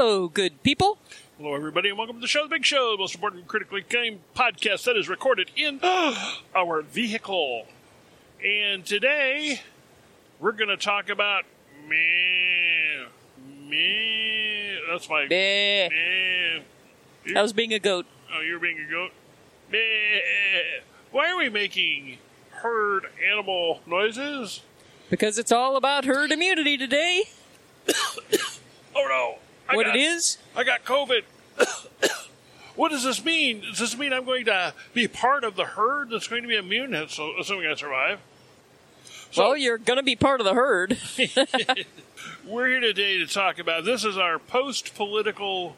Hello, good people. Hello, everybody, and welcome to the show, The Big Show, the most important critically acclaimed podcast that is recorded in our vehicle. And today, we're going to talk about meh, meh. That's my Meh. meh. I was being a goat. Oh, you're being a goat. Meh. Why are we making herd animal noises? Because it's all about herd immunity today. Oh no! I what got, it is? I got COVID. what does this mean? Does this mean I'm going to be part of the herd that's going to be immune, so- assuming I survive? So- well, you're going to be part of the herd. We're here today to talk about this is our post political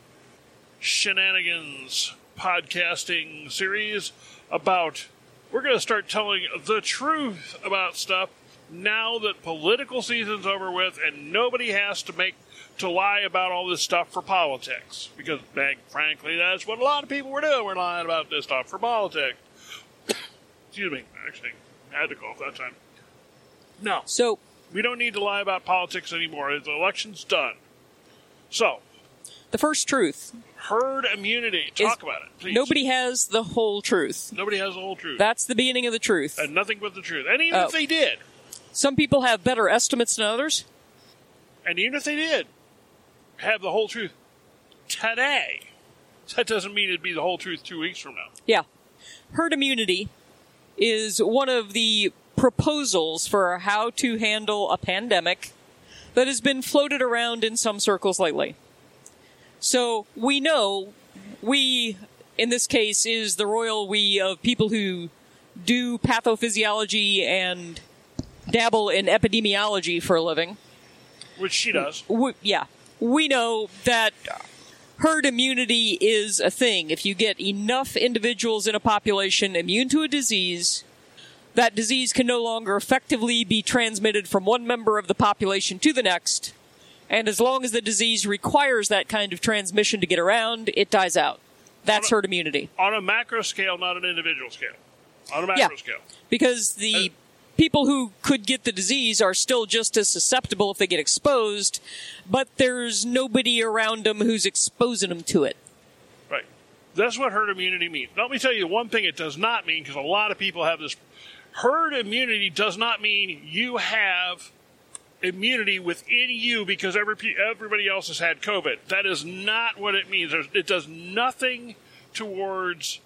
shenanigans podcasting series about we're going to start telling the truth about stuff now that political season's over with and nobody has to make to lie about all this stuff for politics because frankly that's what a lot of people were doing we're lying about this stuff for politics excuse me actually I had to cough that time no so, we don't need to lie about politics anymore. The election's done. So, the first truth herd immunity. Talk about it, please. nobody has the whole truth. Nobody has the whole truth. That's the beginning of the truth. and nothing but the truth. And even Oh. if they did, Some people have better estimates than others. and even if they did have the whole truth today, that doesn't mean it'd be the whole truth two weeks from now. Yeah. Herd immunity is one of the proposals for how to handle a pandemic that has been floated around in some circles lately. So we know, we, in this case, is the royal we of people who do pathophysiology and dabble in epidemiology for a living Which she does. we, yeah, we know that herd immunity is a thing. If you get enough individuals in a population immune to a disease, that disease can no longer effectively be transmitted from one member of the population to the next. And as long as the disease requires that kind of transmission to get around, it dies out. That's herd immunity. On a macro scale, not an individual scale. On a macro Yeah. scale. Because the uh, people who could get the disease are still just as susceptible if they get exposed, but there's nobody around them who's exposing them to it. Right. That's what herd immunity means. Let me tell you one thing it does not mean, because a lot of people have this. Herd immunity does not mean you have immunity within you because every, everybody else has had COVID. That is not what it means. It does nothing towards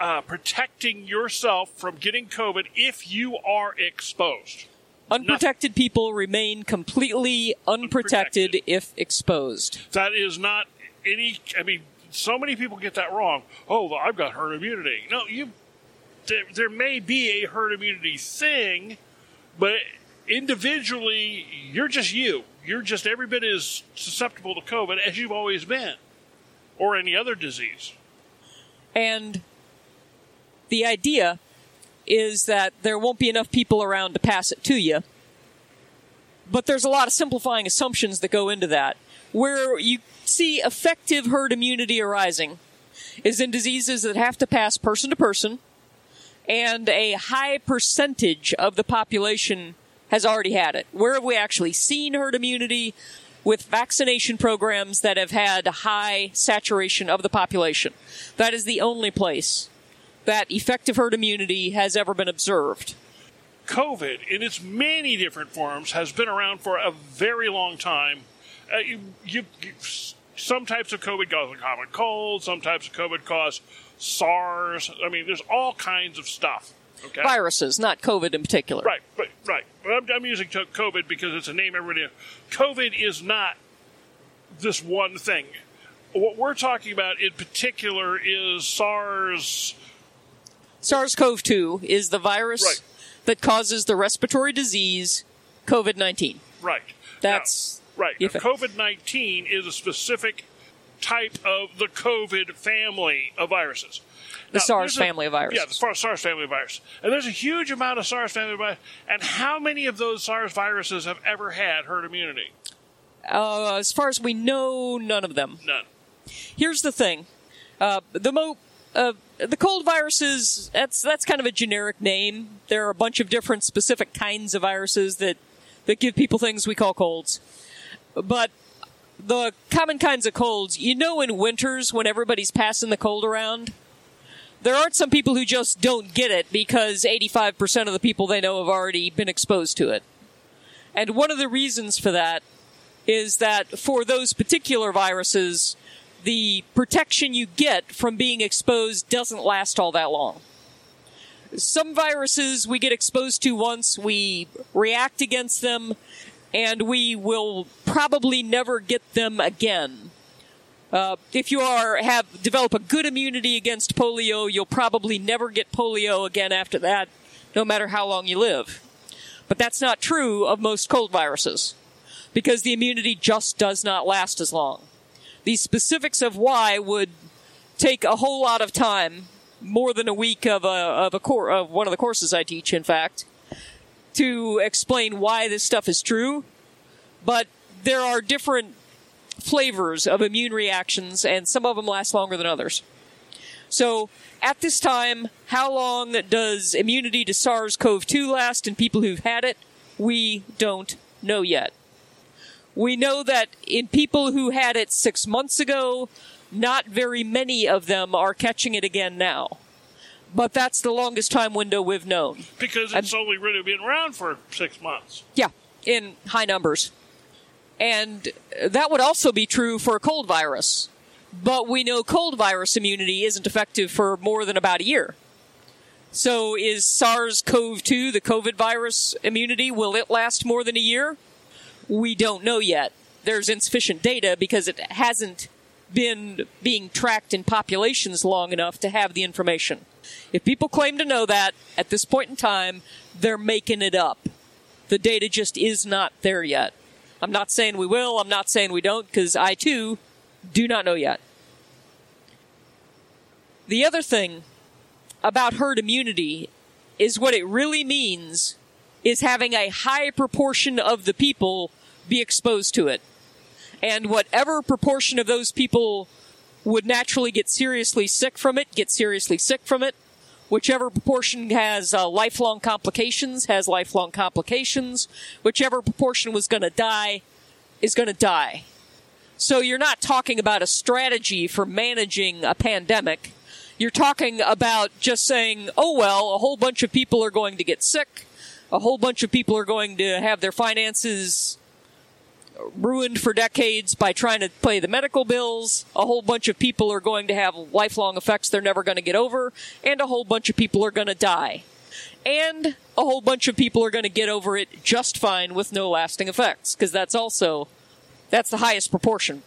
uh, protecting yourself from getting COVID if you are exposed. Unprotected people remain completely unprotected, Unprotected. if exposed. That is not any. I mean, so many people get that wrong. Oh, well, I've got herd immunity. No, you. There, there may be a herd immunity thing, but individually, you're just you. You're just every bit as susceptible to COVID as you've always been, or any other disease. And the idea is that there won't be enough people around to pass it to you. But there's a lot of simplifying assumptions that go into that. Where you see effective herd immunity arising is in diseases that have to pass person to person, and a high percentage of the population has already had it. Where have we actually seen herd immunity? With vaccination programs that have had high saturation of the population. That is the only place that effective herd immunity has ever been observed. COVID, in its many different forms, has been around for a very long time. Uh, you, you, some types of COVID cause a common cold. Some types of COVID cause SARS. I mean, there's all kinds of stuff. Okay. Viruses, not COVID in particular. Right, right, right. But I'm, I'm using COVID because it's a name everybody. COVID is not this one thing. What we're talking about in particular is SARS. SARS CoV 2 is the virus Right. that causes the respiratory disease COVID 19. Right. That's Now, right. the Now, effect. COVID 19 is a specific type of the COVID family of viruses. The Now, SARS there's a- family of viruses. Yeah, the SARS family of viruses. And there's a huge amount of SARS family of viruses. And how many of those SARS viruses have ever had herd immunity? Uh, as far as we know, none of them. None. Here's the thing: uh, the mo, uh, the cold viruses. That's that's kind of a generic name. There are a bunch of different specific kinds of viruses that that give people things we call colds. But the common kinds of colds, you know, in winters when everybody's passing the cold around, there aren't some people who just don't get it because 85% of the people they know have already been exposed to it. And one of the reasons for that is that for those particular viruses, the protection you get from being exposed doesn't last all that long. Some viruses we get exposed to once, we react against them, and we will probably never get them again. Uh, if you are have develop a good immunity against polio, you'll probably never get polio again after that, no matter how long you live. But that's not true of most cold viruses, because the immunity just does not last as long. The specifics of why would take a whole lot of time, more than a week of a of a core of one of the courses I teach, in fact, to explain why this stuff is true. But there are different flavors of immune reactions, and some of them last longer than others. So, at this time, how long does immunity to SARS CoV 2 last in people who've had it? We don't know yet. We know that in people who had it six months ago, not very many of them are catching it again now. But that's the longest time window we've known. Because it's only really been around for six months. Yeah, in high numbers. And that would also be true for a cold virus. But we know cold virus immunity isn't effective for more than about a year. So is SARS CoV 2, the COVID virus immunity, will it last more than a year? We don't know yet. There's insufficient data because it hasn't been being tracked in populations long enough to have the information. If people claim to know that at this point in time, they're making it up. The data just is not there yet. I'm not saying we will, I'm not saying we don't, because I too do not know yet. The other thing about herd immunity is what it really means is having a high proportion of the people be exposed to it. And whatever proportion of those people would naturally get seriously sick from it, get seriously sick from it. Whichever proportion has uh, lifelong complications has lifelong complications. Whichever proportion was going to die is going to die. So you're not talking about a strategy for managing a pandemic. You're talking about just saying, oh well, a whole bunch of people are going to get sick. A whole bunch of people are going to have their finances ruined for decades by trying to pay the medical bills. A whole bunch of people are going to have lifelong effects they're never going to get over. And a whole bunch of people are going to die. And a whole bunch of people are going to get over it just fine with no lasting effects. Because that's also, that's the highest proportion,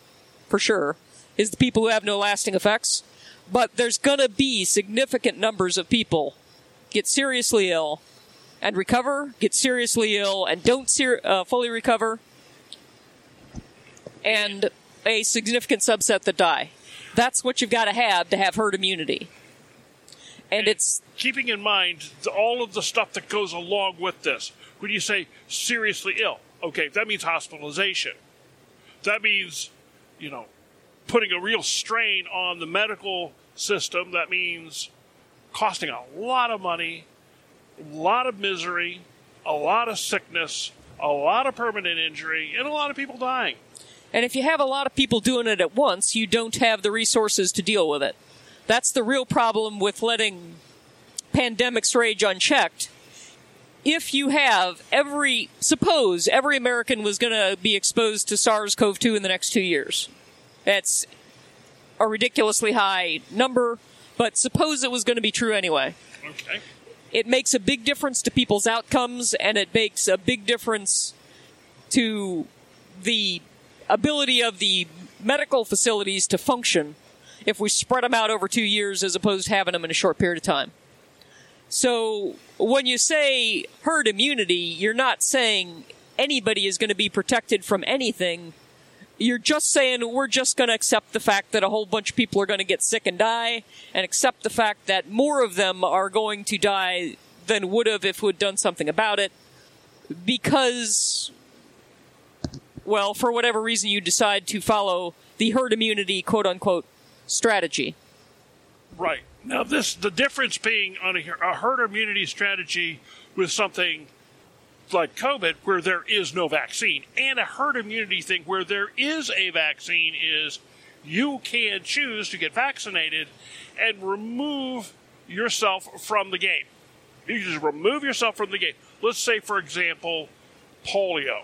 for sure, is the people who have no lasting effects. But there's going to be significant numbers of people get seriously ill and recover, get seriously ill and don't ser- uh, fully recover, and a significant subset that die. That's what you've got to have to have herd immunity. And it's keeping in mind all of the stuff that goes along with this. When you say seriously ill, okay, that means hospitalization. That means, you know, putting a real strain on the medical system. That means costing a lot of money, a lot of misery, a lot of sickness, a lot of permanent injury, and a lot of people dying. And if you have a lot of people doing it at once, you don't have the resources to deal with it. That's the real problem with letting pandemics rage unchecked. If you have every, suppose every American was going to be exposed to SARS CoV 2 in the next two years. That's a ridiculously high number, but suppose it was going to be true anyway. Okay. It makes a big difference to people's outcomes, and it makes a big difference to the ability of the medical facilities to function if we spread them out over two years as opposed to having them in a short period of time. So when you say herd immunity, you're not saying anybody is going to be protected from anything. You're just saying we're just going to accept the fact that a whole bunch of people are going to get sick and die, and accept the fact that more of them are going to die than would have if we'd done something about it, because, well, for whatever reason you decide to follow the herd immunity quote unquote strategy. Right. Now, this the difference being on a, a herd immunity strategy with something like COVID, where there is no vaccine, and a herd immunity thing where there is a vaccine, is you can choose to get vaccinated and remove yourself from the game. You just remove yourself from the game. Let's say, for example, polio.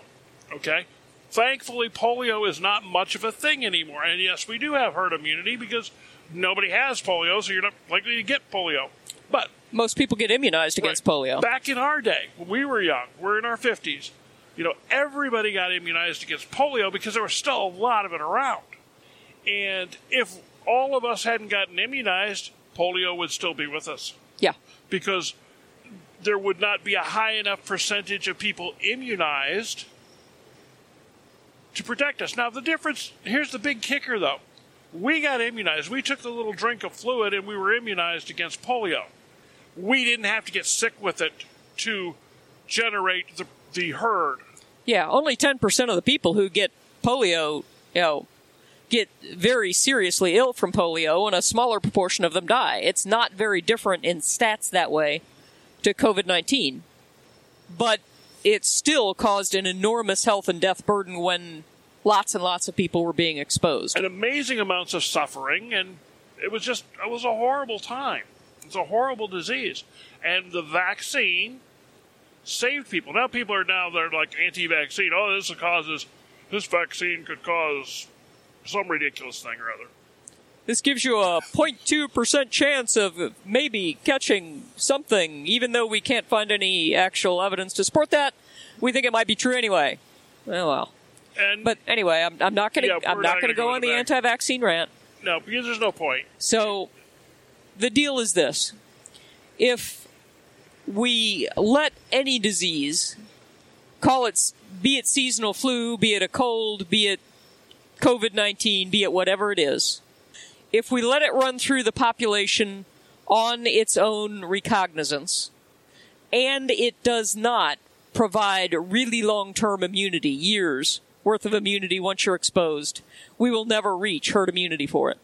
Okay? Thankfully, polio is not much of a thing anymore. And yes, we do have herd immunity because nobody has polio, so you're not likely to get polio. But Most people get immunized against Right. polio. Back in our day, when we were young, we're in our 50s, you know, everybody got immunized against polio because there was still a lot of it around. And if all of us hadn't gotten immunized, polio would still be with us yeah. because there would not be a high enough percentage of people immunized to protect us. Now, the difference here's the big kicker though. We got immunized. We took the little drink of fluid and we were immunized against polio. We didn't have to get sick with it to generate the, the herd. Yeah, only 10% of the people who get polio, you know, get very seriously ill from polio, and a smaller proportion of them die. It's not very different in stats that way to COVID 19. But it still caused an enormous health and death burden when lots and lots of people were being exposed. and amazing amounts of suffering, and it was just it was a horrible time. It's a horrible disease, and the vaccine saved people. Now people are now they're like anti-vaccine. Oh, this causes this vaccine could cause some ridiculous thing or other. This gives you a 0.2% chance of maybe catching something, even though we can't find any actual evidence to support that. We think it might be true anyway. Oh well. And But anyway, I'm, I'm not going to Yeah, I'm not not going to go go on the that. anti-vaccine rant. no, because there's no point. So the deal is this: if we let any disease, call it be it seasonal flu, be it a cold, be it COVID nineteen, be it whatever it is, if we let it run through the population on its own recognizance, and it does not provide really long term immunity, years worth of immunity once you're exposed, we will never reach herd immunity for it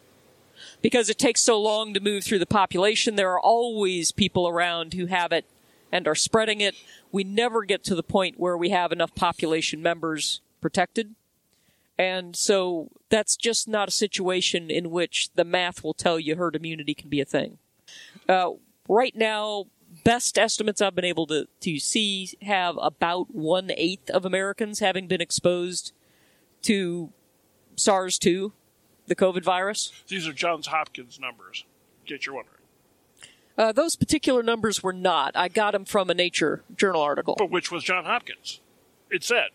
because it takes so long to move through the population. There are always people around who have it and are spreading it. We never get to the point where we have enough population members protected. And so that's just not a situation in which the math will tell you herd immunity can be a thing. Uh, right now, best estimates I've been able to, to see have about one eighth of Americans having been exposed to SARS 2, the COVID virus. These are Johns Hopkins numbers. In case you're wondering. Uh, those particular numbers were not. I got them from a Nature journal article. But which was John Hopkins? It said.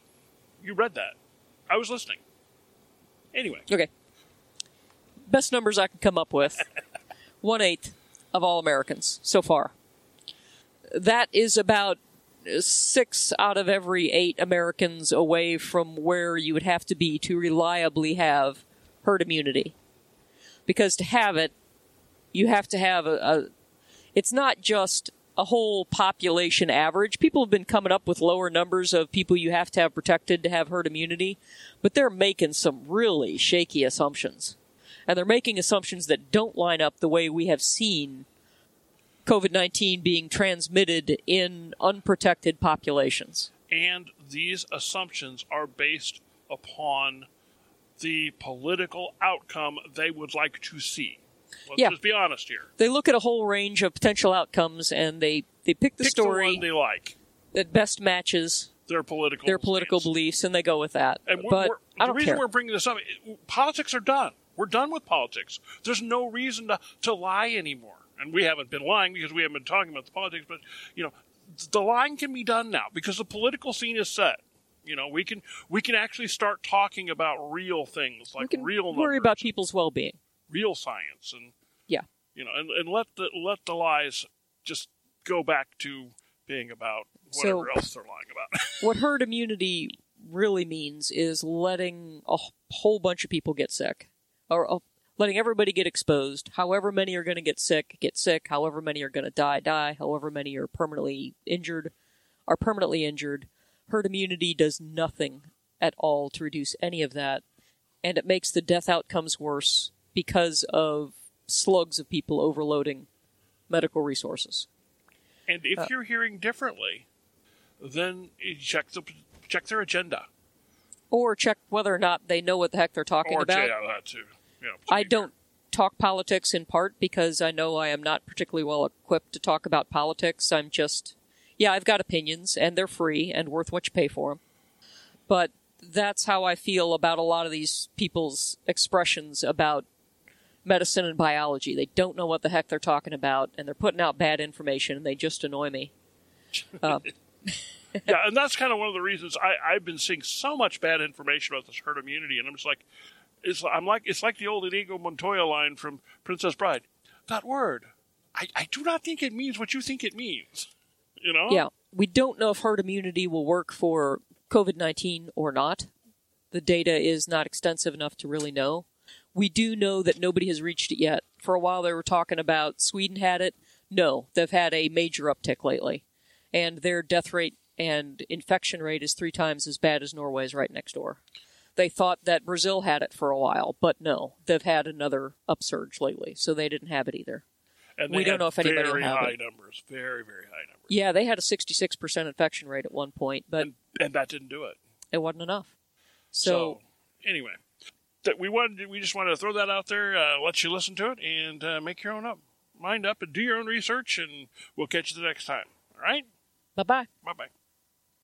You read that. I was listening. Anyway, Okay. Best numbers I can come up with. One eighth of all Americans so far. That is about six out of every eight Americans away from where you would have to be to reliably have herd immunity. Because to have it, you have to have a, a it's not just a whole population average. People have been coming up with lower numbers of people you have to have protected to have herd immunity, but they're making some really shaky assumptions. And they're making assumptions that don't line up the way we have seen COVID 19 being transmitted in unprotected populations. and these assumptions are based upon the political outcome they would like to see. Let's Yeah. just be honest here. They look at a whole range of potential outcomes and they, they pick the Pick story the they like. that best matches Their political their political stance. beliefs and they go with that. And we're, but we're- I the don't reason care. we're bringing this up, politics are done. We're done with politics. There's no reason to, to lie anymore. And we haven't been lying because we haven't been talking about the politics, but, you know, the lying can be done now because the political scene is set. You know, we can we can actually start talking about real things like real worry numbers, about people's well-being. real science, and Yeah. you know, and, and let the let the lies just go back to being about whatever So- else they're lying about. what herd immunity really means is letting a whole bunch of people get sick, or uh, letting everybody get exposed. However many are going to get sick, get sick. However many are going to die, die. However many are permanently injured, are permanently injured. Herd immunity does nothing at all to reduce any of that, and it makes the death outcomes worse because of slugs of people overloading medical resources. And if uh, you're hearing differently, then check the check their agenda. Or check whether or not they know what the heck they're talking about. Or about. yeah, that too. Yeah, I don't talk politics in part because I know I am not particularly well equipped to talk about politics. I'm just, yeah, I've got opinions and they're free and worth what you pay for them. But that's how I feel about a lot of these people's expressions about medicine and biology. They don't know what the heck they're talking about and they're putting out bad information and they just annoy me. Uh, yeah, and that's kind of one of the reasons I, I've been seeing so much bad information about this herd immunity, and I'm just like, it's I'm like it's like the old Inigo Montoya line from Princess Bride. That word, I, I do not think it means what you think it means. You know? Yeah. We don't know if herd immunity will work for COVID 19 or not. The data is not extensive enough to really know. We do know that nobody has reached it yet. For a while, they were talking about Sweden had it. No, they've had a major uptick lately. And their death rate and infection rate is three times as bad as Norway's right next door. They thought that Brazil had it for a while, but no, they've had another upsurge lately, so they didn't have it either. And We don't know if anybody very high it. numbers, very very high numbers, Yeah, they had a 66% infection rate at one point, but and and that didn't do it. it wasn't enough. So, So, anyway, that we wanted we just wanted to throw that out there, uh, let you listen to it, and uh, make your own up mind up, and do your own research, and we'll catch you the next time. All right, bye bye. bye bye.